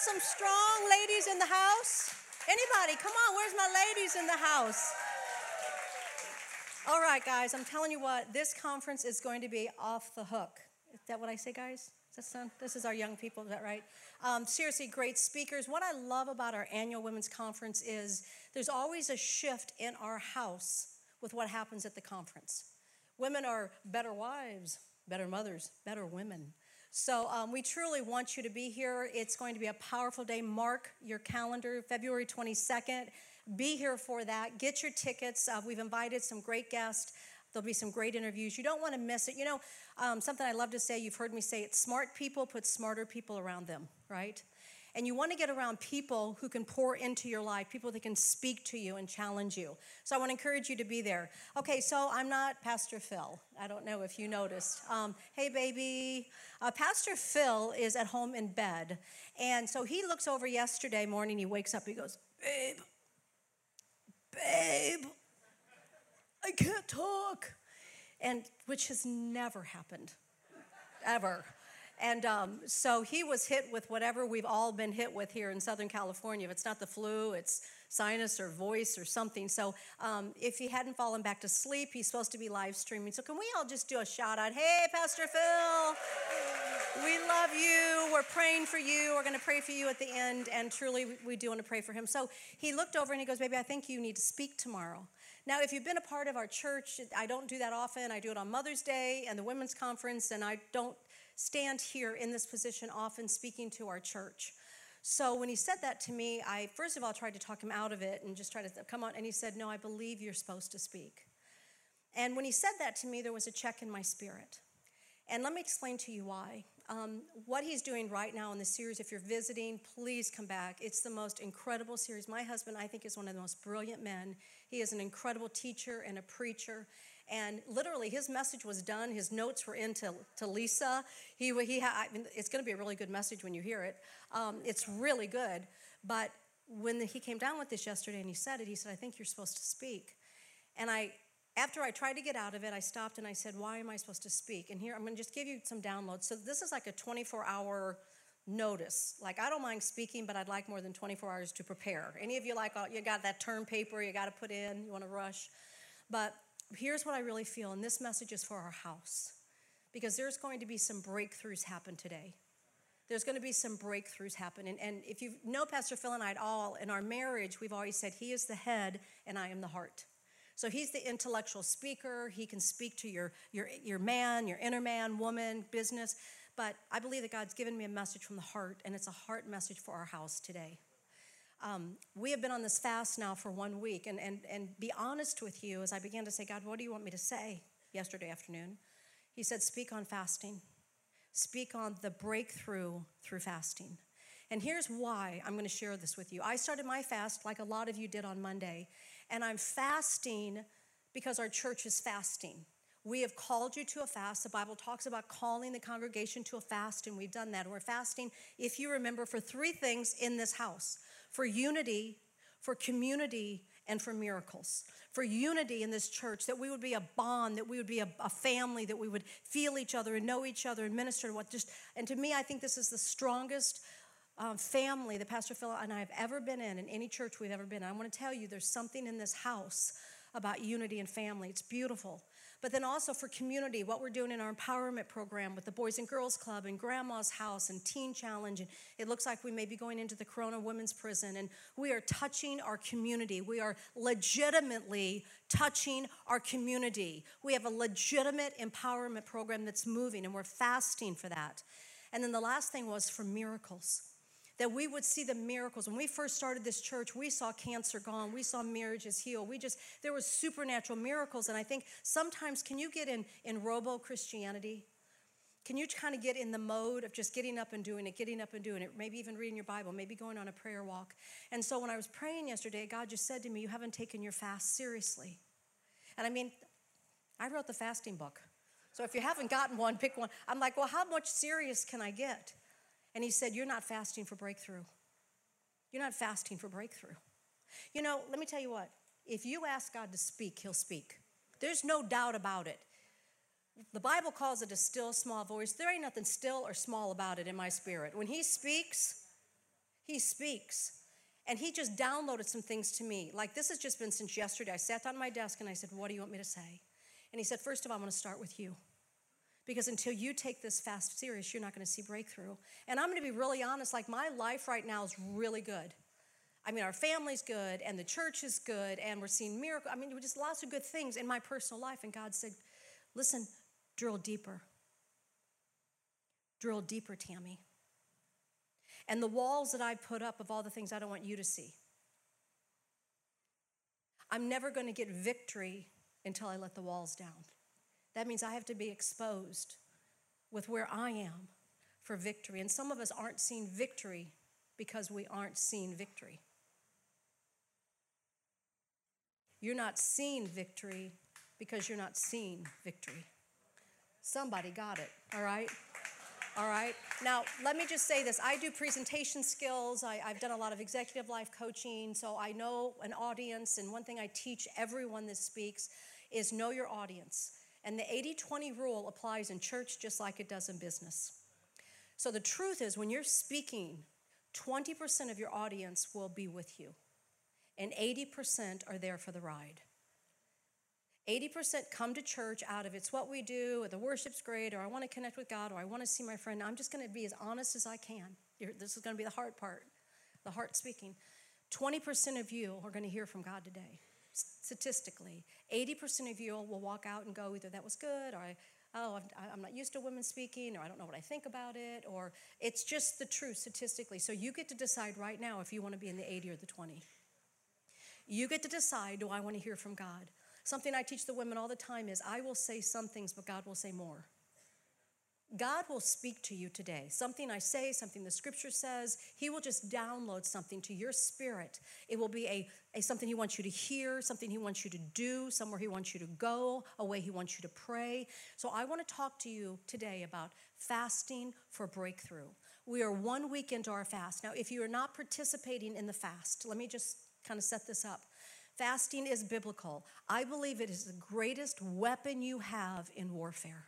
some strong ladies in the house? Anybody? Come on, where's my ladies in the house? All right, guys, I'm telling you what, this conference is going to be off the hook. Is that what I say, guys? This is our young people, is that right? Um, seriously, great speakers. What I love about our annual women's conference is there's always a shift in our house with what happens at the conference. Women are better wives, better mothers, better women. So um, we truly want you to be here. It's going to be a powerful day. Mark your calendar, February 22nd. Be here for that. Get your tickets. Uh, we've invited some great guests. There'll be some great interviews. You don't want to miss it. You know, um, something I love to say, you've heard me say it smart people put smarter people around them, right? And you want to get around people who can pour into your life, people that can speak to you and challenge you. So I want to encourage you to be there. Okay, so I'm not Pastor Phil. I don't know if you noticed. Um, hey, baby. Uh, Pastor Phil is at home in bed. And so he looks over yesterday morning, he wakes up, he goes, Babe, babe, I can't talk. And which has never happened, ever. And um, so he was hit with whatever we've all been hit with here in Southern California. If it's not the flu, it's sinus or voice or something. So um, if he hadn't fallen back to sleep, he's supposed to be live streaming. So can we all just do a shout out? Hey, Pastor Phil, we love you. We're praying for you. We're going to pray for you at the end. And truly, we do want to pray for him. So he looked over and he goes, Baby, I think you need to speak tomorrow. Now, if you've been a part of our church, I don't do that often. I do it on Mother's Day and the Women's Conference, and I don't stand here in this position often speaking to our church. So when he said that to me, I first of all tried to talk him out of it and just try to come on. And he said, No, I believe you're supposed to speak. And when he said that to me, there was a check in my spirit. And let me explain to you why. Um, what he's doing right now in the series, if you're visiting, please come back. It's the most incredible series. My husband, I think, is one of the most brilliant men. He is an incredible teacher and a preacher. And literally, his message was done. His notes were into to Lisa. He, he ha- I mean, it's going to be a really good message when you hear it. Um, it's really good. But when the, he came down with this yesterday and he said it, he said, I think you're supposed to speak. And I, after I tried to get out of it, I stopped and I said, Why am I supposed to speak? And here, I'm going to just give you some downloads. So this is like a 24 hour notice. Like, I don't mind speaking, but I'd like more than 24 hours to prepare. Any of you like, oh, you got that term paper you got to put in, you want to rush? But here's what I really feel, and this message is for our house, because there's going to be some breakthroughs happen today. There's going to be some breakthroughs happen. And, and if you know Pastor Phil and I at all, in our marriage, we've always said he is the head and I am the heart. So he's the intellectual speaker. He can speak to your, your, your man, your inner man, woman, business. But I believe that God's given me a message from the heart, and it's a heart message for our house today. Um, we have been on this fast now for one week, and, and, and be honest with you, as I began to say, God, what do you want me to say yesterday afternoon? He said, Speak on fasting, speak on the breakthrough through fasting. And here's why I'm going to share this with you. I started my fast like a lot of you did on Monday, and I'm fasting because our church is fasting. We have called you to a fast. The Bible talks about calling the congregation to a fast, and we've done that. We're fasting, if you remember, for three things in this house for unity, for community, and for miracles. For unity in this church, that we would be a bond, that we would be a, a, family, that we would feel each other and know each other and minister to what just, and to me, I think this is the strongest um, family that Pastor Phil and I have ever been in, in any church we've ever been in. I want to tell you, there's something in this house about unity and family. It's beautiful but then also for community, what we're doing in our empowerment program with the Boys and Girls Club and Grandma's House and Teen Challenge. And it looks like we may be going into the Corona Women's Prison. And we are touching our community. We are legitimately touching our community. We have a legitimate empowerment program that's moving, and we're fasting for that. And then the last thing was for miracles that we would see the miracles. When we first started this church, we saw cancer gone, we saw marriages healed. We just, there was supernatural miracles. And I think sometimes, can you get in, in robo Christianity? Can you kind of get in the mode of just getting up and doing it, getting up and doing it, maybe even reading your Bible, maybe going on a prayer walk? And so when I was praying yesterday, God just said to me, You haven't taken your fast seriously. And I mean, I wrote the fasting book. So if you haven't gotten one, pick one. I'm like, Well, how much serious can I get? And he said, You're not fasting for breakthrough. You're not fasting for breakthrough. You know, let me tell you what, if you ask God to speak, he'll speak. There's no doubt about it. The Bible calls it a still small voice. There ain't nothing still or small about it in my spirit. When he speaks, He speaks. And he just downloaded some things to me. Like this has just been since yesterday. I sat down my desk and I said, What do you want me to say? And he said, First of all, I'm going to start with you. Because until you take this fast serious, you're not going to see breakthrough. And I'm going to be really honest, like my life right now is really good. I mean, our family's good, and the church is good, and we're seeing miracles. I mean, just lots of good things in my personal life. And God said, Listen, drill deeper. Drill deeper, Tammy. And the walls that I put up of all the things I don't want you to see. I'm never going to get victory until I let the walls down. That means I have to be exposed with where I am for victory. And some of us aren't seeing victory because we aren't seeing victory. You're not seeing victory because you're not seeing victory. Somebody got it, all right? All right. Now, let me just say this I do presentation skills, I, have done a lot of executive life coaching, so I know an audience. And one thing I teach everyone that speaks is know your audience. And the 80 20 rule applies in church just like it does in business. So the truth is, when you're speaking, 20% of your audience will be with you, and 80% are there for the ride. 80% come to church out of it's what we do, or the worship's great, or I want to connect with God, or I want to see my friend. I'm just going to be as honest as I can. This is going to be the hard part, the heart speaking. 20% of you are going to hear from God today statistically. 80% of you will walk out and go, either that was good, or oh, I'm not used to women speaking, or I don't know what I think about it, or it's just the truth statistically. So you get to decide right now if you want to be in the 80 or the 20. You get to decide do I want to hear from God? Something I teach the women all the time is I will say some things, but God will say more. God will speak to you today. Something I say, something the scripture says, He will just download something to your spirit. It will be a, a, something He wants you to hear, something He wants you to do, somewhere He wants you to go, a way He wants you to pray. So I want to talk to you today about fasting for breakthrough. We are one week into our fast. Now, if you are not participating in the fast, let me just kind of set this up. Fasting is biblical. I believe it is the greatest weapon you have in warfare.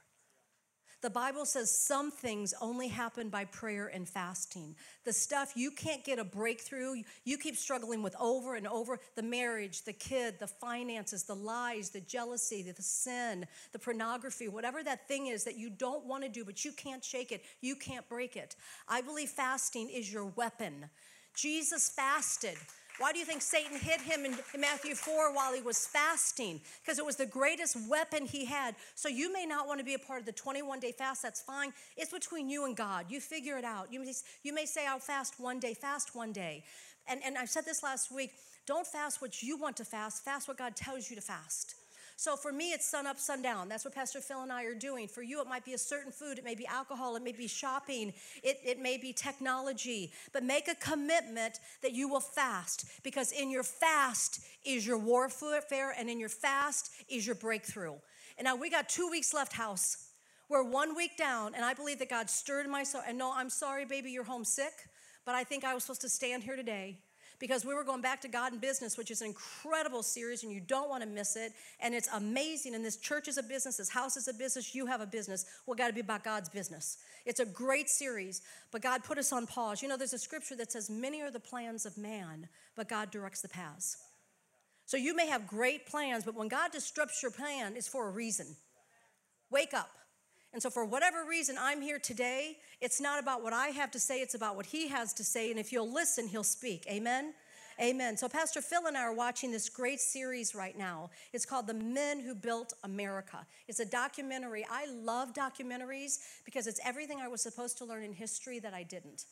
The Bible says some things only happen by prayer and fasting. The stuff you can't get a breakthrough, you keep struggling with over and over the marriage, the kid, the finances, the lies, the jealousy, the sin, the pornography, whatever that thing is that you don't want to do, but you can't shake it, you can't break it. I believe fasting is your weapon. Jesus fasted. Why do you think Satan hit him in, Matthew 4 while he was fasting? Because it was the greatest weapon he had. So you may not want to be a part of the 21 day fast, that's fine. It's between you and God. You figure it out. You may, you may say, I'll fast one day, fast one day. And, and I said this last week don't fast what you want to fast, fast what God tells you to fast. So for me, it's sun up, sundown. That's what Pastor Phil and I are doing. For you, it might be a certain food, it may be alcohol, it may be shopping, it, it may be technology. But make a commitment that you will fast because in your fast is your warfare and in your fast is your breakthrough. And now we got two weeks left, house. We're one week down, and I believe that God stirred my soul. And no, I'm sorry, baby, you're homesick, but I think I was supposed to stand here today because we were going back to God in Business, which is an incredible series, and you don't want to miss it. And it's amazing. And this church is a business, this house is a business, you have a business. Well, got to be about God's business. It's a great series, but God put us on pause. You know, there's a scripture that says, Many are the plans of man, but God directs the paths. So you may have great plans, but when God disrupts your plan, it's for a reason. Wake up. And so, for whatever reason, I'm here today. It's not about what I have to say, it's about what He has to say. And if you'll listen, He'll speak. Amen? Amen. So, Pastor Phil and I are watching this great series right now. It's called The Men Who Built America. It's a documentary. I love documentaries because it's everything I was supposed to learn in history that I didn't.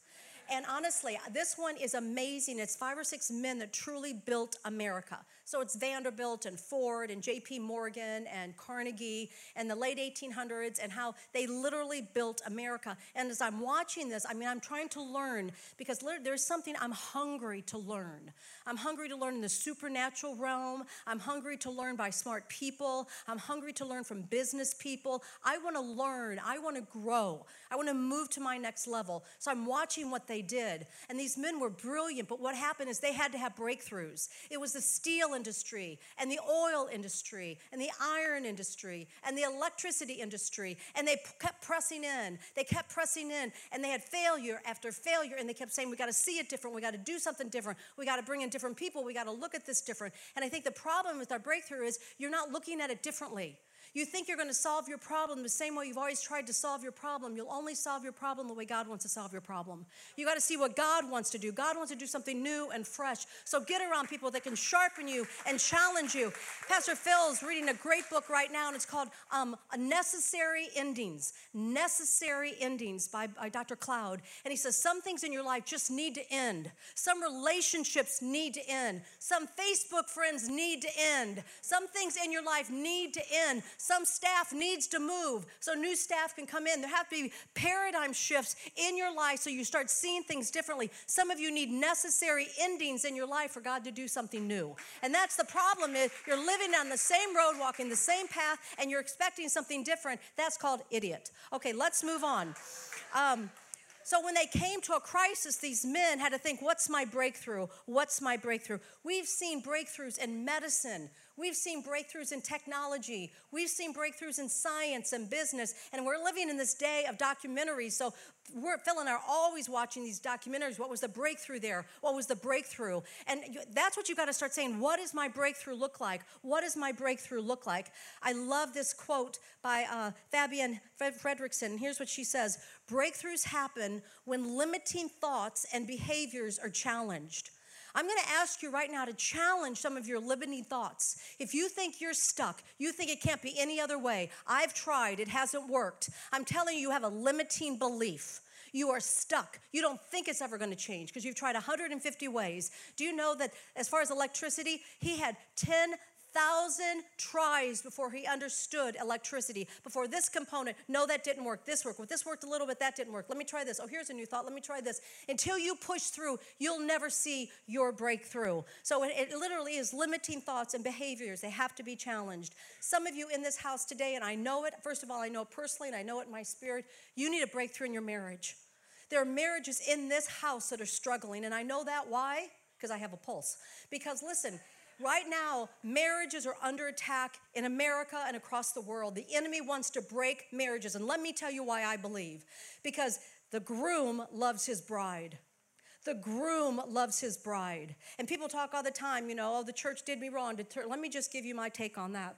And honestly, this one is amazing. It's five or six men that truly built America. So it's Vanderbilt and Ford and J.P. Morgan and Carnegie and the late 1800s and how they literally built America. And as I'm watching this, I mean, I'm trying to learn because there's something I'm hungry to learn. I'm hungry to learn in the supernatural realm. I'm hungry to learn by smart people. I'm hungry to learn from business people. I want to learn. I want to grow. I want to move to my next level. So I'm watching what they did. And these men were brilliant, but what happened is they had to have breakthroughs. It was the steel industry, and the oil industry, and the iron industry, and the electricity industry. And they kept pressing in. They kept pressing in, and they had failure after failure. And they kept saying, We got to see it different. We got to do something different. We got to bring in different people. We got to look at this different. And I think the problem with our breakthrough is you're not looking at it differently. You think you're going to solve your problem the same way you've always tried to solve your problem. You'll only solve your problem the way God wants to solve your problem. You got to see what God wants to do. God wants to do something new and fresh. So get around people that can sharpen you and challenge you. Pastor Phil's reading a great book right now, and it's called um, Necessary Endings. Necessary Endings by, by Dr. Cloud. And he says some things in your life just need to end. Some relationships need to end. Some Facebook friends need to end. Some things in your life need to end. Some staff needs to move so new staff can come in. There have to be paradigm shifts in your life so you start seeing things differently. Some of you need necessary endings in your life for God to do something new. And that's the problem is you're living on the same road, walking the same path, and you're expecting something different. That's called idiot. Okay, let's move on. Um, so when they came to a crisis, these men had to think, what's my breakthrough? What's my breakthrough? We've seen breakthroughs in medicine. We've seen breakthroughs in technology. We've seen breakthroughs in science and business. And we're living in this day of documentaries. So we're, Phil and I are always watching these documentaries. What was the breakthrough there? What was the breakthrough? And that's what you've got to start saying. What does my breakthrough look like? What does my breakthrough look like? I love this quote by uh, Fabienne Fredrickson. Here's what she says Breakthroughs happen when limiting thoughts and behaviors are challenged. I'm going to ask you right now to challenge some of your limiting thoughts. If you think you're stuck, you think it can't be any other way, I've tried, it hasn't worked. I'm telling you, you have a limiting belief. You are stuck. You don't think it's ever going to change because you've tried 150 ways. Do you know that as far as electricity, he had 10 thousand tries before he understood electricity. Before this component, no, that didn't work. This worked. Well, this worked a little bit. That didn't work. Let me try this. Oh, here's a new thought. Let me try this. Until you push through, you'll never see your breakthrough. So it, it literally is limiting thoughts and behaviors. They have to be challenged. Some of you in this house today, and I know it. First of all, I know it personally, and I know it in my spirit. You need a breakthrough in your marriage. There are marriages in this house that are struggling, and I know that. Why? Because I have a pulse. Because listen, Right now, marriages are under attack in America and across the world. The enemy wants to break marriages. And let me tell you why I believe. Because the groom loves his bride. The groom loves his bride. And people talk all the time, you know, oh, the church did me wrong. Let me just give you my take on that.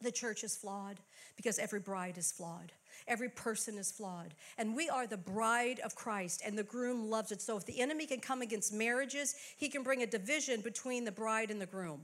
The church is flawed because every bride is flawed. Every person is flawed. And we are the bride of Christ, and the groom loves it. So if the enemy can come against marriages, he can bring a division between the bride and the groom.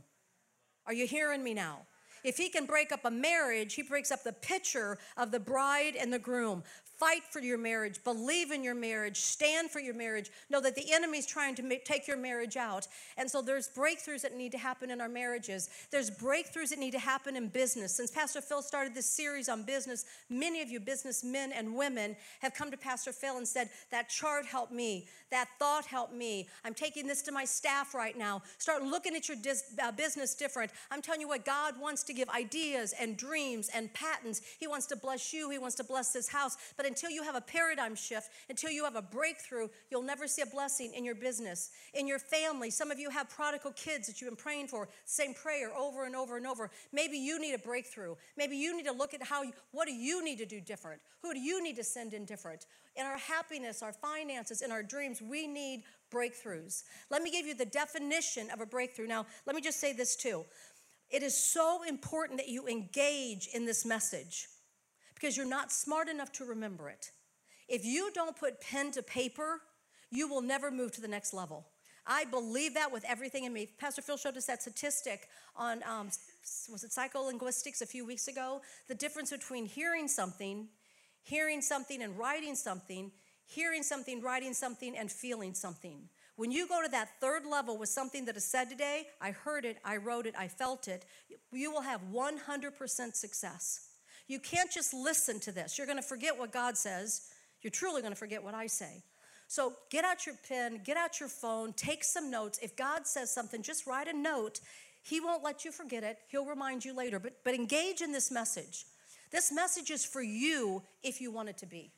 Are you hearing me now? If he can break up a marriage, he breaks up the picture of the bride and the groom. Fight for your marriage. Believe in your marriage. Stand for your marriage. Know that the enemy's trying to make, take your marriage out. And so there's breakthroughs that need to happen in our marriages. There's breakthroughs that need to happen in business. Since Pastor Phil started this series on business, many of you businessmen and women have come to Pastor Phil and said, That chart helped me. That thought helped me. I'm taking this to my staff right now. Start looking at your dis- uh, business different. I'm telling you what, God wants to give ideas and dreams and patents. He wants to bless you, He wants to bless this house. But until you have a paradigm shift, until you have a breakthrough, you'll never see a blessing in your business, in your family. Some of you have prodigal kids that you've been praying for, same prayer over and over and over. Maybe you need a breakthrough. Maybe you need to look at how, you, what do you need to do different? Who do you need to send in different? In our happiness, our finances, in our dreams, we need breakthroughs. Let me give you the definition of a breakthrough. Now, let me just say this too. It is so important that you engage in this message because you're not smart enough to remember it. If you don't put pen to paper, you will never move to the next level. I believe that with everything in me. Pastor Phil showed us that statistic on, um, was it psycholinguistics a few weeks ago? The difference between hearing something, hearing something and writing something, hearing something, writing something, and feeling something. When you go to that third level with something that is said today, I heard it, I wrote it, I felt it, you will have 100% success. You can't just listen to this. You're going to forget what God says. You're truly going to forget what I say. So get out your pen, get out your phone, take some notes. If God says something, just write a note. He won't let you forget it. He'll remind you later. But, but engage in this message. This message is for you if you want it to be.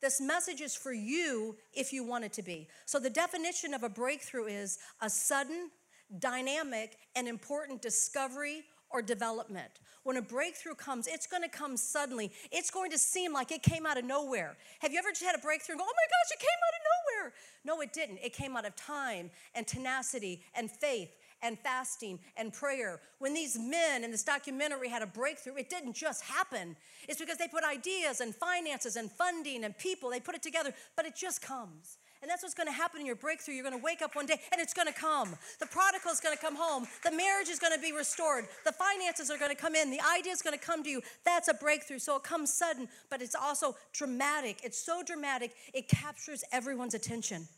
This message is for you if you want it to be. So, the definition of a breakthrough is a sudden, dynamic, and important discovery or development. When a breakthrough comes, it's going to come suddenly. It's going to seem like it came out of nowhere. Have you ever just had a breakthrough and go, oh my gosh, it came out of nowhere? No, it didn't. It came out of time and tenacity and faith and fasting and prayer. When these men in this documentary had a breakthrough, it didn't just happen. It's because they put ideas and finances and funding and people, they put it together, but it just comes. And that's what's going to happen in your breakthrough. You're going to wake up one day and it's going to come. The prodigal is going to come home. The marriage is going to be restored. The finances are going to come in. The idea is going to come to you. That's a breakthrough. So it comes sudden, but it's also dramatic. It's so dramatic, it captures everyone's attention.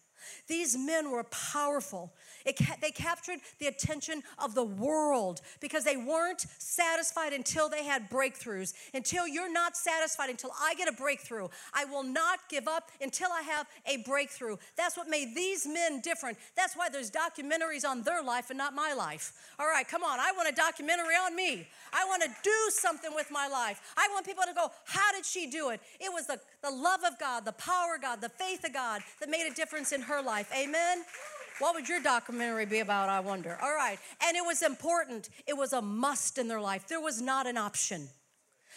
These men were powerful. Ca- they captured the attention of the world because they weren't satisfied until they had breakthroughs. Until you're not satisfied, until I get a breakthrough, I will not give up until I have a breakthrough. That's what made these men different. That's why there's documentaries on their life and not my life. All right, come on. I want a documentary on me. I want to do something with my life. I want people to go, How did she do it? It was the, the love of God, the power of God, the faith of God that made a difference in her life. Amen. What would your documentary be about, I wonder? All right. And it was important. It was a must in their life. There was not an option.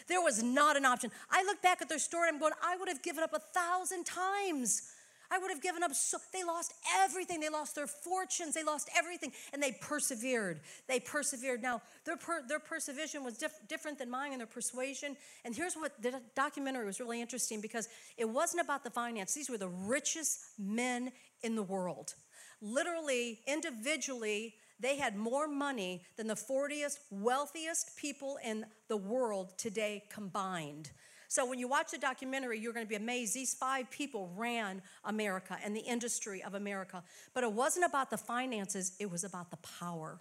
There was not an option. I look back at their story I'm going, I would have given up a thousand times. I would have given up so they lost everything. They lost their fortunes. They lost everything. And they persevered. They persevered. Now, their, per, their perseverance was diff, different than mine and their persuasion. And here's what the documentary was really interesting because it wasn't about the finance. These were the richest men in the world. Literally, individually, they had more money than the 40th wealthiest people in the world today combined. So when you watch the documentary, you're going to be amazed. These five people ran America and the industry of America. But it wasn't about the finances, it was about the power.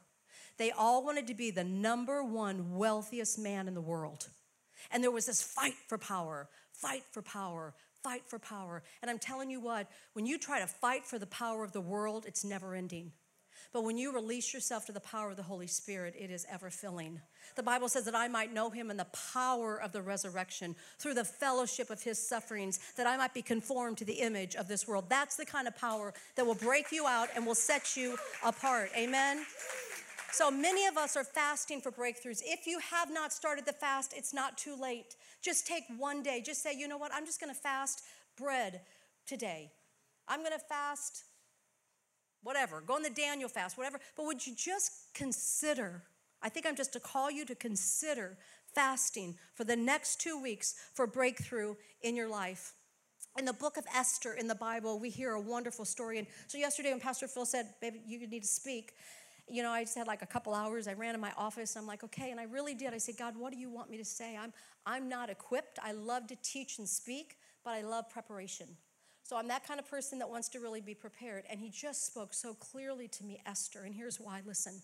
They all wanted to be the number one wealthiest man in the world. And there was this fight for power, fight for power, fight for power. And I'm telling you what, when you try to fight for the power of the world, it's never ending. But when you release yourself to the power of the Holy Spirit, it is ever filling. The Bible says that I might know him in the power of the resurrection, through the fellowship of his sufferings, that I might be conformed to the image of this world. That's the kind of power that will break you out and will set you apart. Amen. So many of us are fasting for breakthroughs. If you have not started the fast, it's not too late. Just take one day. Just say, you know what? I'm just going to fast bread today. I'm going to fast whatever. Go on the Daniel fast, whatever. But would you just consider? I think I'm just to call you to consider fasting for the next two weeks for breakthrough in your life. In the book of Esther in the Bible, we hear a wonderful story. And so yesterday, when Pastor Phil said, Baby, you need to speak, you know, I just had like a couple hours. I ran in my office. I'm like, okay, and I really did. I said, God, what do you want me to say? I'm I'm not equipped. I love to teach and speak, but I love preparation. So I'm that kind of person that wants to really be prepared. And he just spoke so clearly to me, Esther. And here's why. Listen,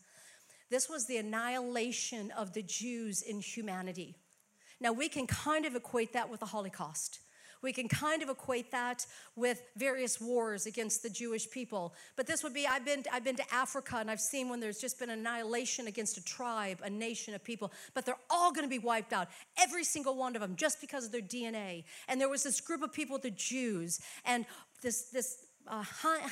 this was the annihilation of the Jews in humanity. Now we can kind of equate that with the Holocaust. We can kind of equate that with various wars against the Jewish people. But this would be I've been, I've been to Africa and I've seen when there's just been annihilation against a tribe, a nation of people, but they're all going to be wiped out, every single one of them, just because of their DNA. And there was this group of people, the Jews, and this, this uh,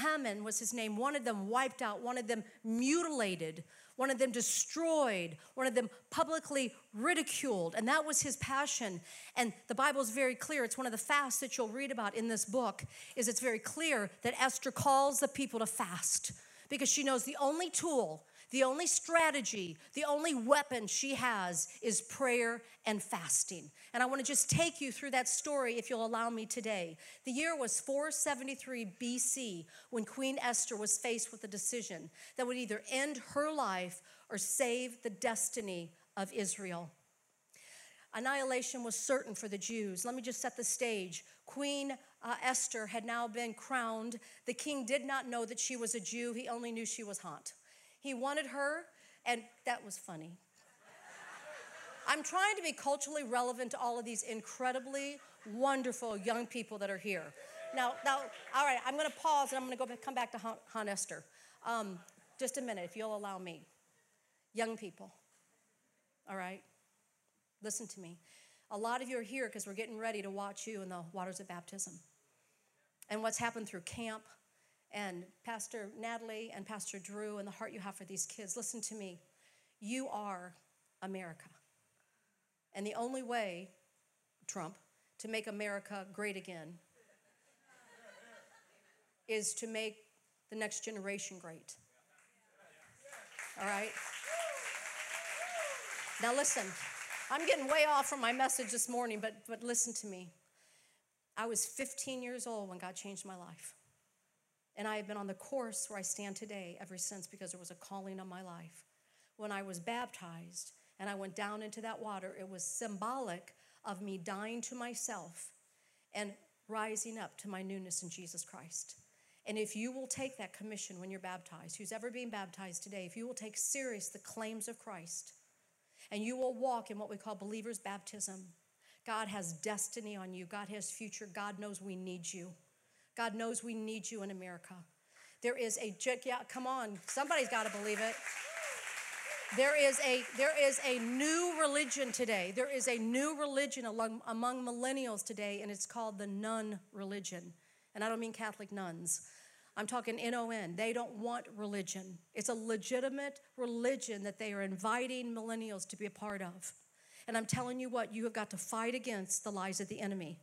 Haman was his name, wanted them wiped out, wanted them mutilated one of them destroyed, one of them publicly ridiculed. And that was his passion. And the Bible is very clear. It's one of the fasts that you'll read about in this book is it's very clear that Esther calls the people to fast because she knows the only tool the only strategy, the only weapon she has is prayer and fasting. And I want to just take you through that story if you'll allow me today. The year was 473 BC when Queen Esther was faced with a decision that would either end her life or save the destiny of Israel. Annihilation was certain for the Jews. Let me just set the stage. Queen uh, Esther had now been crowned. The king did not know that she was a Jew, he only knew she was hot. He wanted her, and that was funny. I'm trying to be culturally relevant to all of these incredibly wonderful young people that are here. Now, now, all right, I'm going to pause and I'm going to go back, come back to Han, Esther. Um, just a minute, if you'll allow me. Young people, all right, listen to me. A lot of you are here because we're getting ready to watch you in the waters of baptism. and what's happened through camp and Pastor Natalie and Pastor Drew and the heart you have for these kids, listen to me. You are America. And the only way, Trump, to make America great again is to make the next generation great. All right? Now, listen, I'm getting way off from my message this morning, but, but listen to me. I was 15 years old when God changed my life. And I have been on the course where I stand today ever since because there was a calling on my life. When I was baptized and I went down into that water, it was symbolic of me dying to myself and rising up to my newness in Jesus Christ. And if you will take that commission when you're baptized, who's ever being baptized today, if you will take serious the claims of Christ and you will walk in what we call believer's baptism, God has destiny on you. God has future. God knows we need you. God knows we need you in America. There is a, yeah, come on, somebody's got to believe it. There is a there is a new religion today. There is a new religion among, among millennials today, and it's called the nun religion. And I don't mean Catholic nuns. I'm talking NON. They don't want religion. It's a legitimate religion that they are inviting millennials to be a part of. And I'm telling you what, you have got to fight against the lies of the enemy.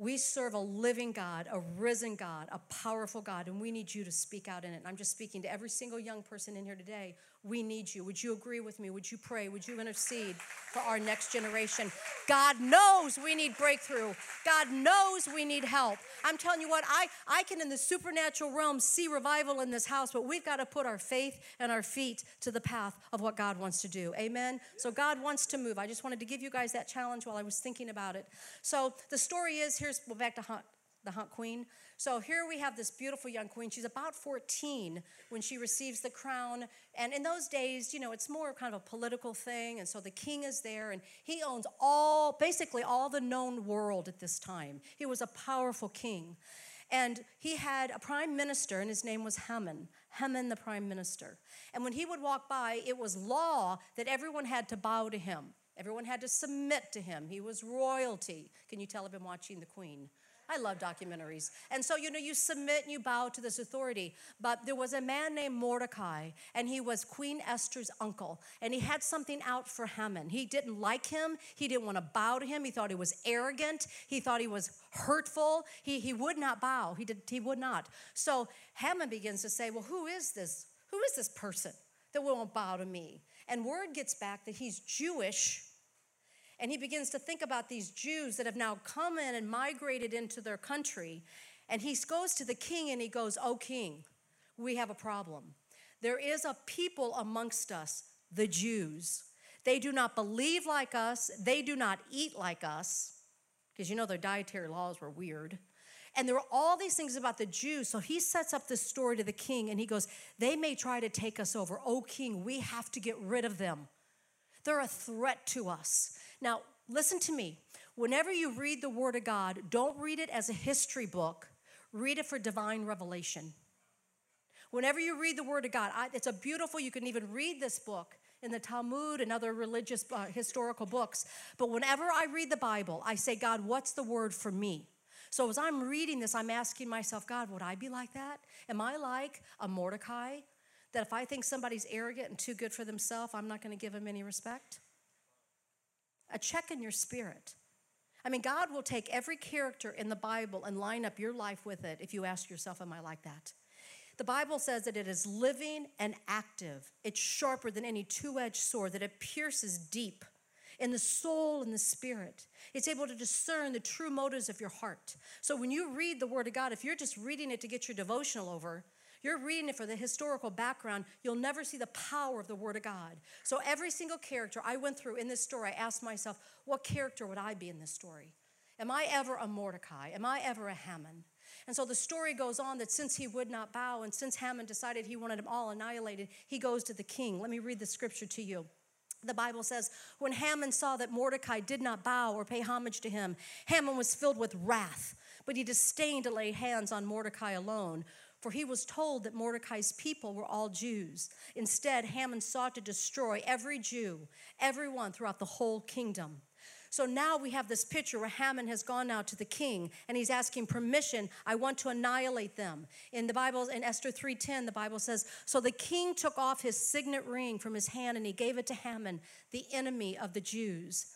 We serve a living God, a risen God, a powerful God, and we need you to speak out in it. And I'm just speaking to every single young person in here today. We need you. Would you agree with me? Would you pray? Would you intercede for our next generation? God knows we need breakthrough. God knows we need help. I'm telling you what, I, I can in the supernatural realm see revival in this house, but we've got to put our faith and our feet to the path of what God wants to do. Amen? So God wants to move. I just wanted to give you guys that challenge while I was thinking about it. So the story is here's, well, back to Hunt, the Hunt Queen. So here we have this beautiful young queen. She's about 14 when she receives the crown. And in those days, you know, it's more kind of a political thing. And so the king is there and he owns all, basically all the known world at this time. He was a powerful king. And he had a prime minister, and his name was Haman. Haman, the prime minister. And when he would walk by, it was law that everyone had to bow to him. Everyone had to submit to him. He was royalty. Can you tell I've been watching The Queen? I love documentaries. And so, you know, you submit and you bow to this authority. But there was a man named Mordecai, and he was Queen Esther's uncle. And he had something out for Haman. He didn't like him. He didn't want to bow to him. He thought he was arrogant. He thought he was hurtful. He, he would not bow. He, did, he would not. So Haman begins to say, Well, who is this? Who is this person that won't bow to me? And word gets back that he's Jewish and he begins to think about these Jews that have now come in and migrated into their country. And he goes to the king and he goes, Oh, king, we have a problem. There is a people amongst us, the Jews. They do not believe like us, they do not eat like us, because you know their dietary laws were weird. And there were all these things about the Jews. So he sets up this story to the king and he goes, They may try to take us over. Oh, king, we have to get rid of them. They're a threat to us. Now, listen to me. Whenever you read the Word of God, don't read it as a history book, read it for divine revelation. Whenever you read the Word of God, I, it's a beautiful, you can even read this book in the Talmud and other religious uh, historical books. But whenever I read the Bible, I say, God, what's the word for me? So as I'm reading this, I'm asking myself, God, would I be like that? Am I like a Mordecai? That if I think somebody's arrogant and too good for themselves, I'm not going to give them any respect? a check in your spirit. I mean, God will take every character in the Bible and line up your life with it if you ask yourself, Am I like that? The Bible says that it is living and active. It's sharper than any two edged sword, that it pierces deep in the soul and the spirit. It's able to discern the true motives of your heart. So when you read the Word of God, if you're just reading it to get your devotional over, you're reading it for the historical background, you'll never see the power of the Word of God. So, every single character I went through in this story, I asked myself, what character would I be in this story? Am I ever a Mordecai? Am I ever a Haman? And so the story goes on that since he would not bow and since Haman decided he wanted them all annihilated, he goes to the king. Let me read the scripture to you. The Bible says, when Haman saw that Mordecai did not bow or pay homage to him, Haman was filled with wrath, but he disdained to lay hands on Mordecai alone for he was told that Mordecai's people were all Jews. Instead, Haman sought to destroy every Jew, everyone throughout the whole kingdom. So now we have this picture where Haman has gone now to the king and he's asking permission. I want to annihilate them. In the Bible, in Esther 3:10, the Bible says, So the king took off his signet ring from his hand and he gave it to Haman, the enemy of the Jews.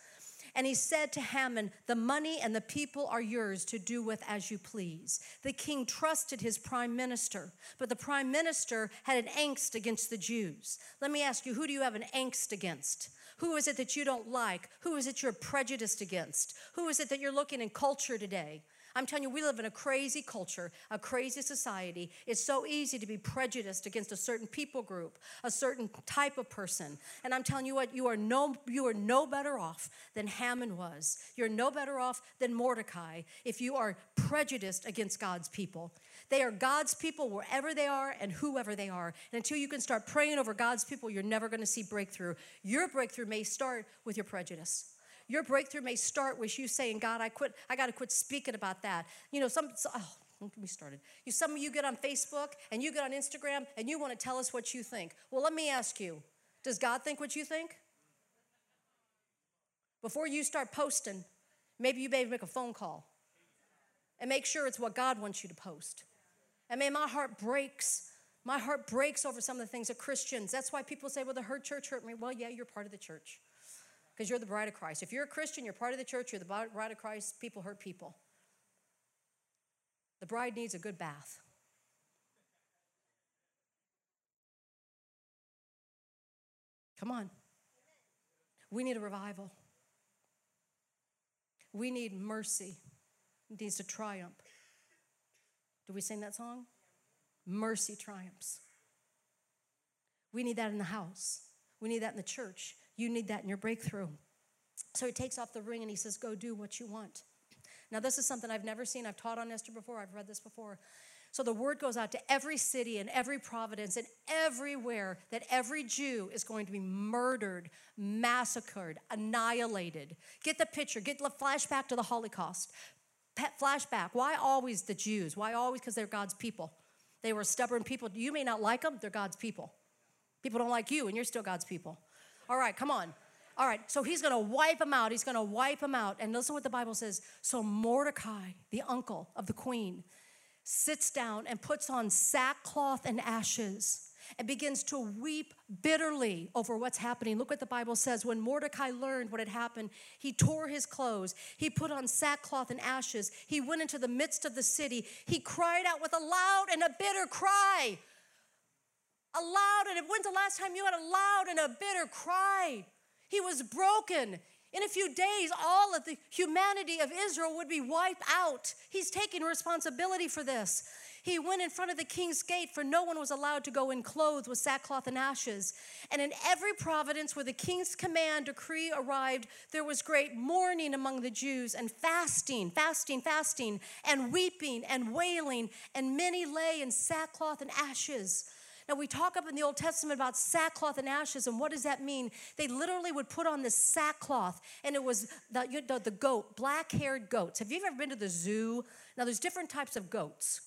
And he said to Haman, The money and the people are yours to do with as you please. The king trusted his prime minister, but the prime minister had an angst against the Jews. Let me ask you, who do you have an angst against? Who is it that you don't like? Who is it you're prejudiced against? Who is it that you're looking in culture today? I'm telling you, we live in a crazy culture, a crazy society. It's so easy to be prejudiced against a certain people group, a certain type of person. And I'm telling you what, you are no, you are no better off than Haman was. You're no better off than Mordecai if you are prejudiced against God's people. They are God's people wherever they are and whoever they are. And until you can start praying over God's people, you're never going to see breakthrough. Your breakthrough may start with your prejudice. Your breakthrough may start with you saying, God, I quit, I got to quit speaking about that. You know, some, oh, don't get me started. You, some of you get on Facebook and you get on Instagram and you want to tell us what you think. Well, let me ask you Does God think what you think? Before you start posting, maybe you may make a phone call and make sure it's what God wants you to post. And man, my heart breaks. My heart breaks over some of the things of Christians. That's why people say, well, the hurt church hurt me. Well, yeah, you're part of the church because you're the bride of Christ. If you're a Christian, you're part of the church, you're the bride of Christ, people hurt people. The bride needs a good bath. Come on. We need a revival. We need mercy. It needs to triumph. Do we sing that song? Mercy triumphs. We need that in the house. We need that in the church. You need that in your breakthrough. So he takes off the ring and he says, Go do what you want. Now, this is something I've never seen. I've taught on Esther before, I've read this before. So the word goes out to every city and every providence and everywhere that every Jew is going to be murdered, massacred, annihilated. Get the picture, get the flashback to the Holocaust. Flashback. Why always the Jews? Why always? Because they're God's people. They were stubborn people. You may not like them, they're God's people. People don't like you, and you're still God's people. All right, come on. All right, so he's gonna wipe them out. He's gonna wipe them out. And listen what the Bible says. So Mordecai, the uncle of the queen, sits down and puts on sackcloth and ashes and begins to weep bitterly over what's happening. Look what the Bible says. When Mordecai learned what had happened, he tore his clothes, he put on sackcloth and ashes, he went into the midst of the city, he cried out with a loud and a bitter cry a loud and when's the last time you had a loud and a bitter cry? He was broken. In a few days, all of the humanity of Israel would be wiped out. He's taking responsibility for this. He went in front of the king's gate, for no one was allowed to go in clothed with sackcloth and ashes. And in every providence where the king's command decree arrived, there was great mourning among the Jews and fasting, fasting, fasting, and weeping and wailing, and many lay in sackcloth and ashes. Now, we talk up in the Old Testament about sackcloth and ashes, and what does that mean? They literally would put on this sackcloth, and it was the, you know, the goat, black haired goats. Have you ever been to the zoo? Now, there's different types of goats,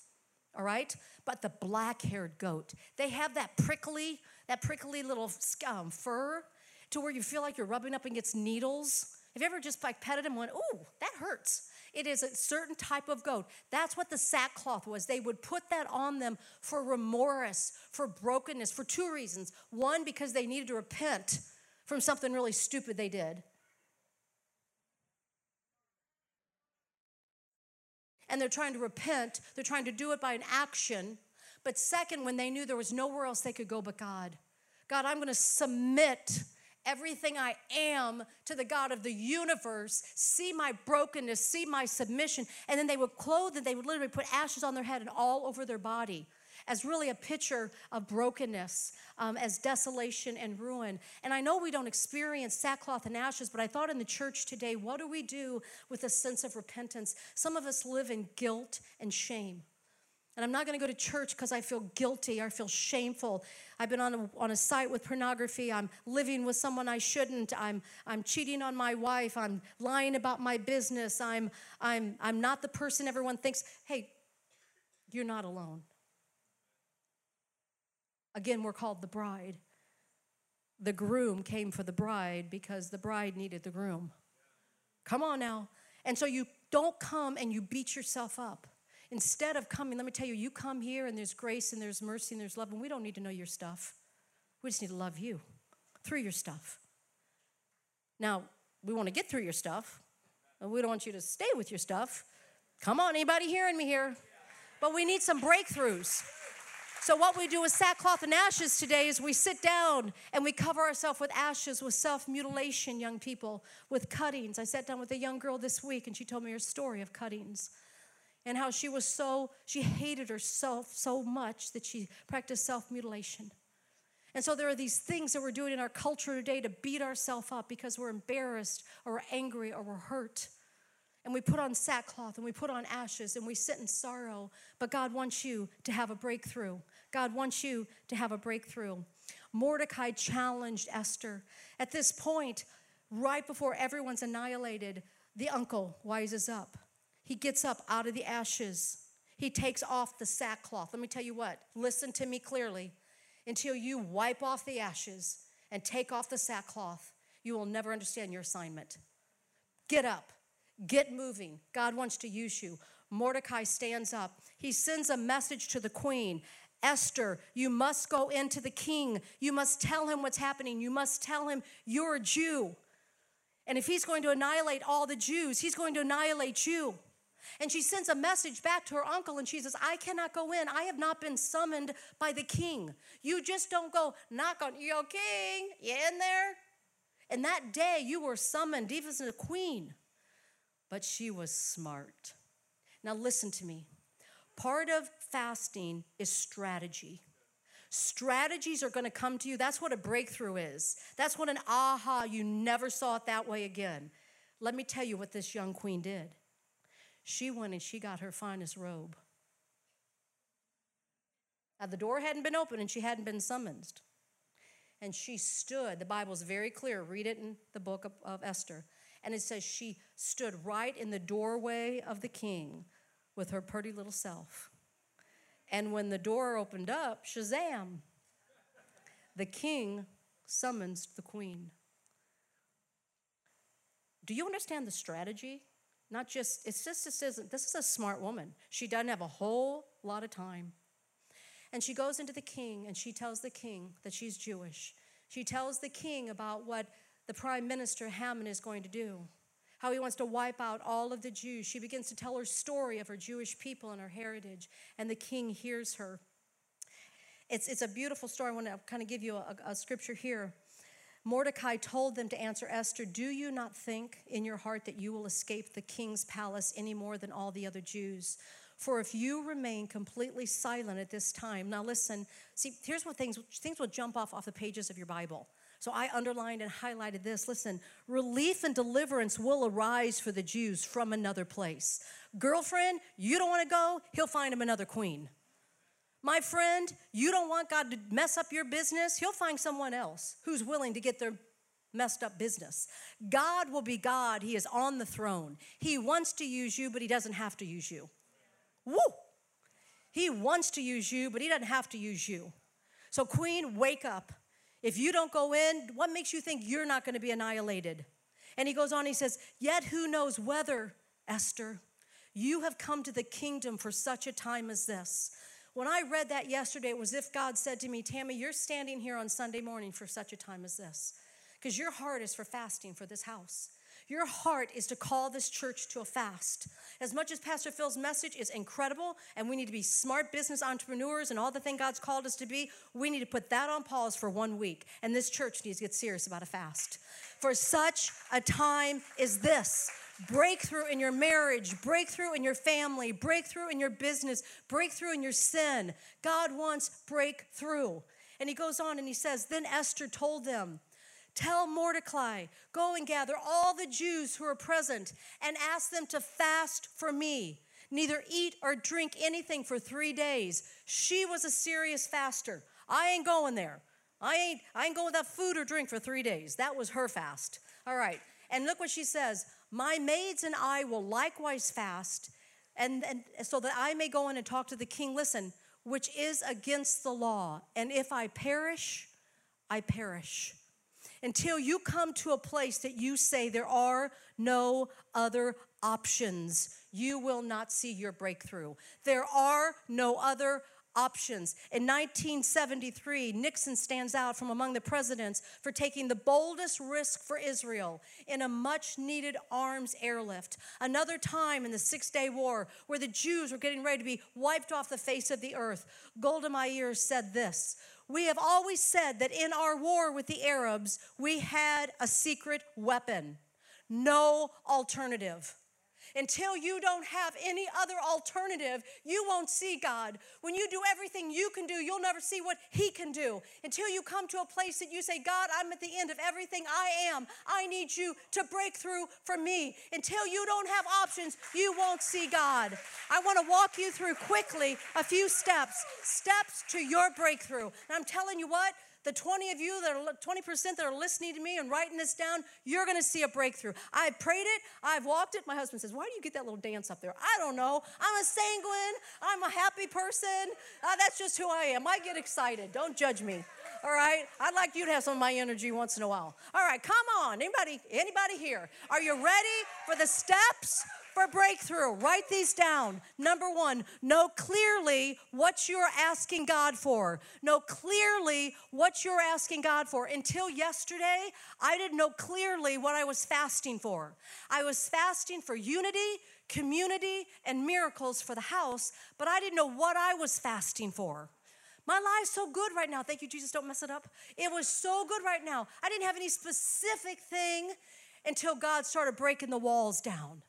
all right? But the black haired goat, they have that prickly, that prickly little um, fur to where you feel like you're rubbing up against needles. Have you ever just like petted them and went, ooh, that hurts? It is a certain type of goat. That's what the sackcloth was. They would put that on them for remorse, for brokenness, for two reasons. One, because they needed to repent from something really stupid they did. And they're trying to repent, they're trying to do it by an action. But second, when they knew there was nowhere else they could go but God. God, I'm going to submit everything I am to the God of the universe, see my brokenness, see my submission. And then they would clothe and they would literally put ashes on their head and all over their body as really a picture of brokenness, um, as desolation and ruin. And I know we don't experience sackcloth and ashes, but I thought in the church today, what do we do with a sense of repentance? Some of us live in guilt and shame. And I'm not going to go to church because I feel guilty or feel shameful. I've been on a, on a site with pornography. I'm living with someone I shouldn't. I'm, I'm cheating on my wife. I'm lying about my business. I'm, I'm, I'm not the person everyone thinks. Hey, you're not alone. Again, we're called the bride. The groom came for the bride because the bride needed the groom. Come on now. And so you don't come and you beat yourself up. Instead of coming, let me tell you, you come here and there's grace and there's mercy and there's love, and we don't need to know your stuff. We just need to love you through your stuff. Now, we want to get through your stuff, and we don't want you to stay with your stuff. Come on, anybody hearing me here? But we need some breakthroughs. So, what we do with sackcloth and ashes today is we sit down and we cover ourselves with ashes, with self mutilation, young people, with cuttings. I sat down with a young girl this week and she told me her story of cuttings and how she was so, she hated herself so much that she practiced self mutilation. And so there are these things that we're doing in our culture today to beat ourselves up because we're embarrassed or we're angry or we're hurt. And we put on sackcloth and we put on ashes and we sit in sorrow. But God wants you to have a breakthrough. God wants you to have a breakthrough. Mordecai challenged Esther. At this point, right before everyone's annihilated, the uncle wises up. He gets up out of the ashes. He takes off the sackcloth. Let me tell you what, listen to me clearly until you wipe off the ashes and take off the sackcloth, you will never understand your assignment. Get up, get moving. God wants to use you. Mordecai stands up. He sends a message to the queen Esther, you must go into the king. You must tell him what's happening. You must tell him you're a Jew. And if he's going to annihilate all the Jews, he's going to annihilate you. And she sends a message back to her uncle and she says, I cannot go in. I have not been summoned by the king. You just don't go knock on your king. You in there? And that day you were summoned, even as a queen. But she was smart. Now listen to me. Part of fasting is strategy. Strategies are going to come to you. That's what a breakthrough is. That's what an aha, you never saw it that way again. Let me tell you what this young queen did she went and she got her finest robe. Now, the door hadn't been opened and she hadn't been summoned. And she stood, the Bible's very clear, read it in the book of, of Esther. And it says she stood right in the doorway of the king with her pretty little self. And when the door opened up, Shazam, the king summons the queen. Do you understand the strategy? Not just, it's just, this isn't, this is a smart woman. She doesn't have a whole lot of time. And she goes into the king and she tells the king that she's Jewish. She tells the king about what the prime minister Haman is going to do, how he wants to wipe out all of the Jews. She begins to tell her story of her Jewish people and her heritage, and the king hears her. It's, it's a beautiful story. I want to kind of give you a, a scripture here. Mordecai told them to answer Esther, Do you not think in your heart that you will escape the king's palace any more than all the other Jews? For if you remain completely silent at this time, now listen, see, here's what things things will jump off off the pages of your Bible. So I underlined and highlighted this. Listen, relief and deliverance will arise for the Jews from another place. Girlfriend, you don't want to go, he'll find him another queen. My friend, you don't want God to mess up your business, He'll find someone else who's willing to get their messed up business. God will be God. He is on the throne. He wants to use you, but He doesn't have to use you. Woo! He wants to use you, but He doesn't have to use you. So, Queen, wake up. If you don't go in, what makes you think you're not going to be annihilated? And he goes on, he says, Yet who knows whether, Esther, you have come to the kingdom for such a time as this. When I read that yesterday, it was if God said to me, Tammy, you're standing here on Sunday morning for such a time as this. Because your heart is for fasting for this house. Your heart is to call this church to a fast. As much as Pastor Phil's message is incredible, and we need to be smart business entrepreneurs and all the thing God's called us to be, we need to put that on pause for one week. And this church needs to get serious about a fast. For such a time as this breakthrough in your marriage, breakthrough in your family, breakthrough in your business, breakthrough in your sin. God wants breakthrough. And he goes on and he says, Then Esther told them, Tell Mordecai, go and gather all the Jews who are present and ask them to fast for me, neither eat or drink anything for three days. She was a serious faster. I ain't going there. I ain't, I ain't going without food or drink for three days. That was her fast. All right. And look what she says My maids and I will likewise fast, and, and so that I may go in and talk to the king. Listen, which is against the law. And if I perish, I perish. until you come to a place that you say there are no other options, you will not see your breakthrough. There are no other options. In 1973, Nixon stands out from among the presidents for taking the boldest risk for Israel in a much needed arms airlift. Another time in the Six Day War, where the Jews were getting ready to be wiped off the face of the earth, Golda Meir said this We have always said that in our war with the Arabs, we had a secret weapon, no alternative. Until you don't have any other alternative, you won't see God. When you do everything you can do, you'll never see what He can do. Until you come to a place that you say, God, I'm at the end of everything I am. I need you to break through for me. Until you don't have options, you won't see God. I want to walk you through quickly a few steps, steps to your breakthrough. And I'm telling you what, the 20 of you that are 20% that are listening to me and writing this down, you're going to see a breakthrough. I prayed it, I've walked it. My husband says, Why do you get that little dance up there? I don't know. I'm a sanguine, I'm a happy person. Uh, that's just who I am. I get excited. Don't judge me. All right? I'd like you to have some of my energy once in a while. All right, come on. Anybody anybody here? Are you ready for the steps for breakthrough. Write these down. Number one, know clearly what you're asking God for. Know clearly what you're asking God for. Until yesterday, I didn't know clearly what I was fasting for. I was fasting for unity, community, and miracles for the house, but I didn't know what I was fasting for. My life's so good right now. Thank you, Jesus. Don't mess it up. It was so good right now. I didn't have any specific thing until God started breaking the walls down.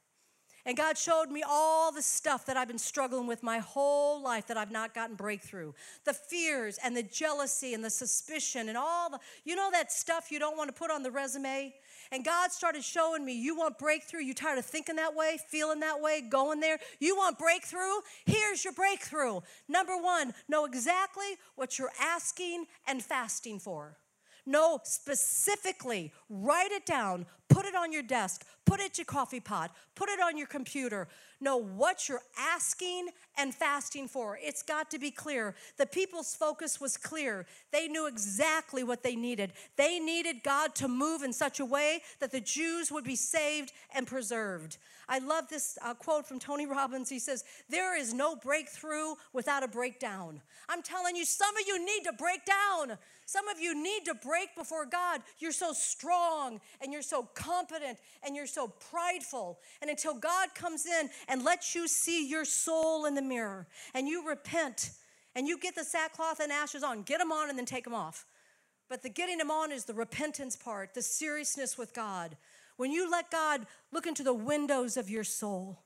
And God showed me all the stuff that I've been struggling with my whole life that I've not gotten breakthrough. The fears and the jealousy and the suspicion and all the, you know, that stuff you don't want to put on the resume? And God started showing me, you want breakthrough? You tired of thinking that way, feeling that way, going there? You want breakthrough? Here's your breakthrough. Number one, know exactly what you're asking and fasting for. Know specifically, write it down, put it on your desk, put it your coffee pot, put it on your computer. Know what you're asking and fasting for. It's got to be clear. The people's focus was clear. They knew exactly what they needed. They needed God to move in such a way that the Jews would be saved and preserved. I love this uh, quote from Tony Robbins. He says, There is no breakthrough without a breakdown. I'm telling you, some of you need to break down. Some of you need to break before God. You're so strong and you're so competent and you're so prideful. And until God comes in and lets you see your soul in the mirror and you repent and you get the sackcloth and ashes on, get them on and then take them off. But the getting them on is the repentance part, the seriousness with God. When you let God look into the windows of your soul,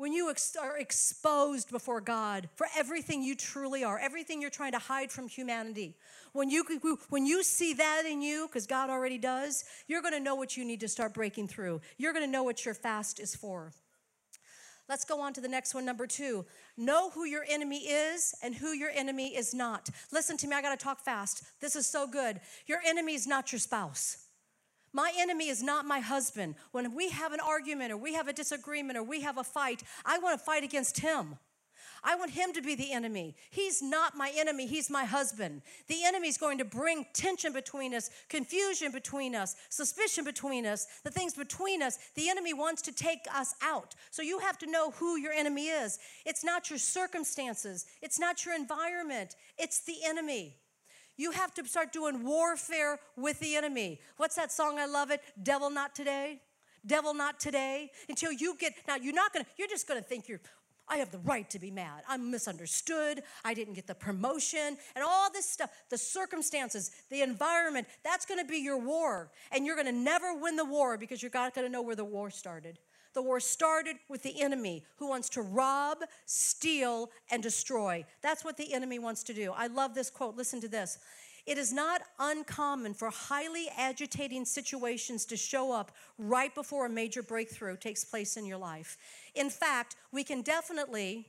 when you ex- are exposed before God for everything you truly are, everything you're trying to hide from humanity, when you, when you see that in you, because God already does, you're going to know what you need to start breaking through. You're going to know what your fast is for. Let's go on to the next one, number two. Know who your enemy is and who your enemy is not. Listen to me, I got to talk fast. This is so good. Your enemy is not your spouse. My enemy is not my husband. When we have an argument or we have a disagreement or we have a fight, I want to fight against him. I want him to be the enemy. He's not my enemy, he's my husband. The enemy is going to bring tension between us, confusion between us, suspicion between us, the things between us. The enemy wants to take us out. So you have to know who your enemy is. It's not your circumstances, it's not your environment, it's the enemy. You have to start doing warfare with the enemy. What's that song? I love it. Devil not today. Devil not today. Until you get, now you're not gonna, you're just gonna think you're, I have the right to be mad. I'm misunderstood. I didn't get the promotion and all this stuff, the circumstances, the environment. That's going to be your war. And you're going to never win the war because you're not going to know where the war started. The war started with the enemy who wants to rob, steal, and destroy. That's what the enemy wants to do. I love this quote. Listen to this. It is not uncommon for highly agitating situations to show up right before a major breakthrough takes place in your life. In fact, we can definitely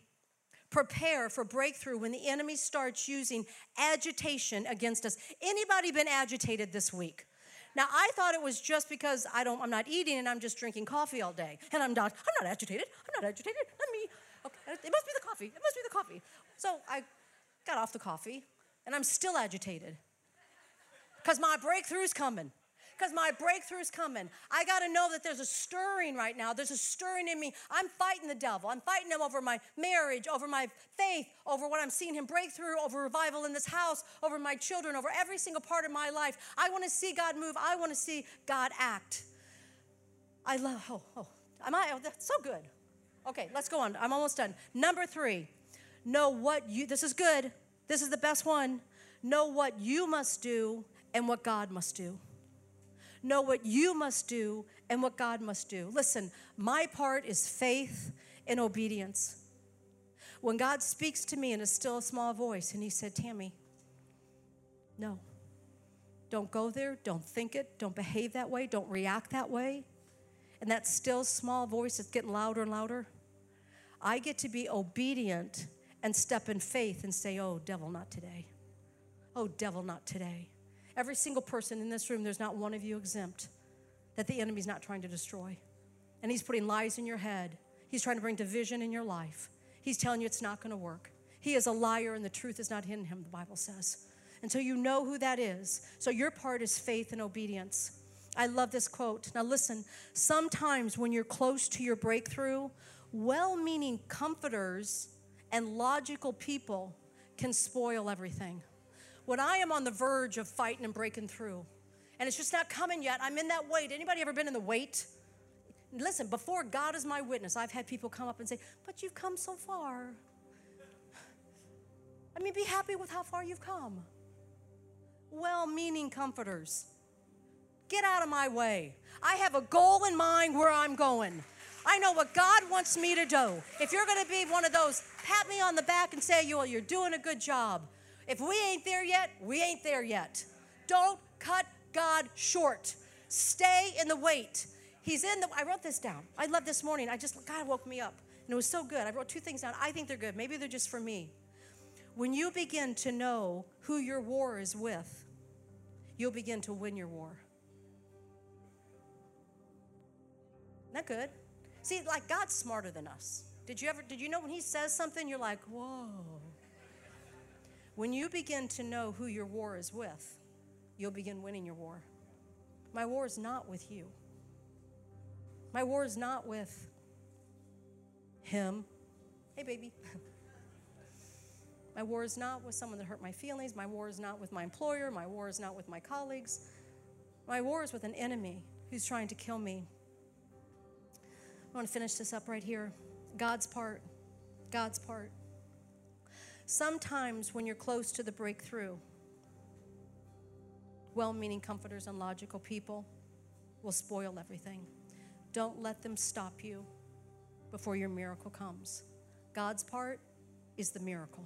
prepare for breakthrough when the enemy starts using agitation against us. Anybody been agitated this week? Now I thought it was just because I don't, I'm not eating and I'm just drinking coffee all day, and I'm not, I'm not agitated. I'm not agitated. Let me. Okay, it must be the coffee. It must be the coffee. So I got off the coffee, and I'm still agitated because my breakthrough's coming. Because my breakthrough's coming. I got to know that there's a stirring right now. There's a stirring in me. I'm fighting the devil. I'm fighting him over my marriage, over my faith, over what I'm seeing him break through, over revival in this house, over my children, over every single part of my life. I want to see God move. I want to see God act. I love, oh, oh, am I, oh, that's so good. Okay, let's go on. I'm almost done. Number three, know what you, this is good. This is the best one. Know what you must do and what God must do. Know what you must do and what God must do. Listen, my part is faith and obedience. When God speaks to me in a still small voice and He said, Tammy, no, don't go there, don't think it, don't behave that way, don't react that way. And that still small voice is getting louder and louder. I get to be obedient and step in faith and say, Oh, devil, not today. Oh, devil, not today. Every single person in this room, there's not one of you exempt that the enemy's not trying to destroy. And he's putting lies in your head, he's trying to bring division in your life. He's telling you it's not going to work. He is a liar and the truth is not in him, the Bible says. And so you know who that is. So your part is faith and obedience. I love this quote. Now listen, sometimes when you're close to your breakthrough, well meaning comforters and logical people can spoil everything. When I am on the verge of fighting and breaking through, and it's just not coming yet, I'm in that wait. Anybody ever been in the wait? Listen, before God is my witness, I've had people come up and say, But you've come so far. I mean, be happy with how far you've come. Well meaning comforters. Get out of my way. I have a goal in mind where I'm going. I know what God wants me to do. If you're going to be one of those, pat me on the back and say, well, you're doing a good job. If we ain't there yet, we ain't there yet. Don't cut God short. Stay in the wait. He's in the, I wrote this down. I love this morning. I just, God woke me up. And it was so good. I wrote two things down. I think they're good. Maybe they're just for me. When you begin to know who your war is with, you'll begin to win your war. That good? See, like God's smarter than us. Did you ever, did you know when He says something, you're like, whoa. When you begin to know who your war is with, you'll begin winning your war. My war is not with you. My war is not with him. Hey, baby. my war is not with someone that hurt my feelings. My war is not with my employer. My war is not with my colleagues. My war is with an enemy who's trying to kill me I want to finish this up right here. God's part. God's part. Sometimes when you're close to the breakthrough, well meaning comforters and logical people will spoil everything. Don't let them stop you before your miracle comes. God's part is the miracle.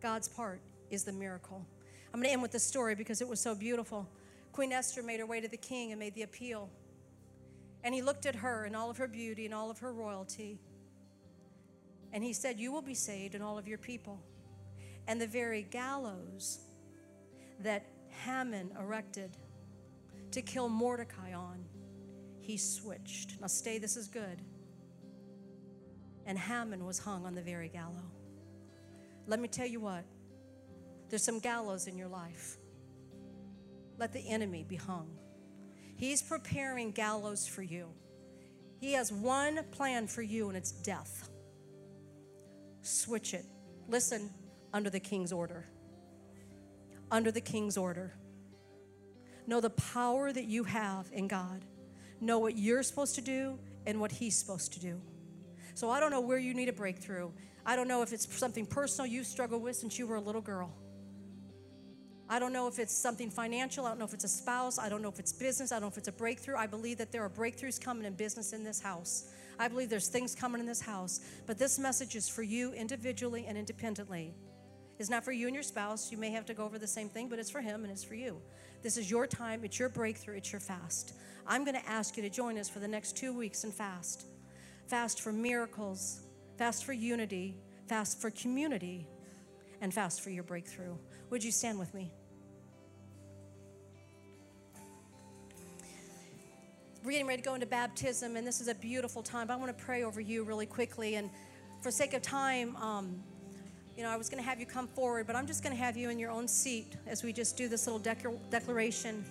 God's part is the miracle. I'm going to end with this story because it was so beautiful. Queen Esther made her way to the king and made the appeal. And he looked at her and all of her beauty and all of her royalty. And he said, You will be saved and all of your people. And the very gallows that Haman erected to kill Mordecai on, he switched. Now, stay, this is good. And Haman was hung on the very gallows. Let me tell you what, there's some gallows in your life. Let the enemy be hung. He's preparing gallows for you. He has one plan for you, and it's death. Switch it. Listen, under the king's order. Under the king's order. Know the power that you have in God. Know what you're supposed to do and what He's supposed to do. So I don't know where you need a breakthrough. I don't know if it's something personal you've struggled with since you were a little girl. I don't know if it's something financial. I don't know if it's a spouse. I don't know if it's business. I don't know if it's a breakthrough. I believe that there are breakthroughs coming in business in this house. I believe there's things coming in this house. But this message is for you individually and independently. It's not for you and your spouse. You may have to go over the same thing, but it's for him and it's for you. This is your time. It's your breakthrough. It's your fast. I'm going to ask you to join us for the next two weeks and fast. Fast for miracles, fast for unity, fast for community, and fast for your breakthrough. Would you stand with me? We're getting ready to go into baptism, and this is a beautiful time. But I want to pray over you really quickly. And for sake of time, um, you know, I was going to have you come forward, but I'm just going to have you in your own seat as we just do this little declaration.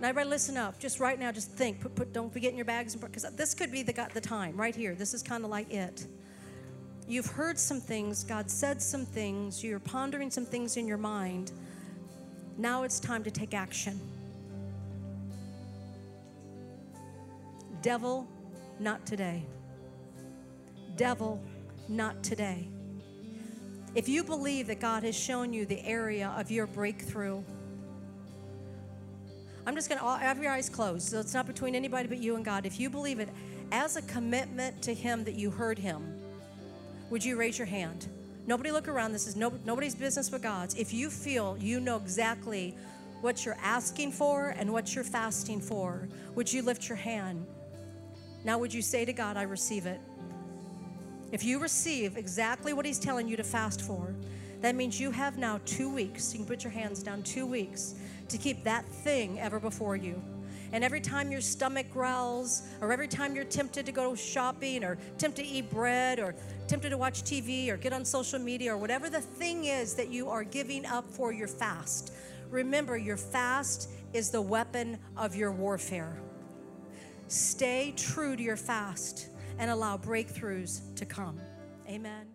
Now, everybody, listen up. Just right now, just think. Put, put, don't forget in your bags, because this could be the, the time right here. This is kind of like it. You've heard some things, God said some things, you're pondering some things in your mind. Now it's time to take action. Devil, not today. Devil, not today. If you believe that God has shown you the area of your breakthrough, I'm just going to have your eyes closed. So it's not between anybody but you and God. If you believe it as a commitment to Him that you heard Him, would you raise your hand? Nobody look around. This is no, nobody's business but God's. If you feel you know exactly what you're asking for and what you're fasting for, would you lift your hand? Now, would you say to God, I receive it? If you receive exactly what He's telling you to fast for, that means you have now two weeks. You can put your hands down, two weeks to keep that thing ever before you. And every time your stomach growls, or every time you're tempted to go shopping, or tempted to eat bread, or tempted to watch TV, or get on social media, or whatever the thing is that you are giving up for your fast, remember your fast is the weapon of your warfare. Stay true to your fast and allow breakthroughs to come. Amen.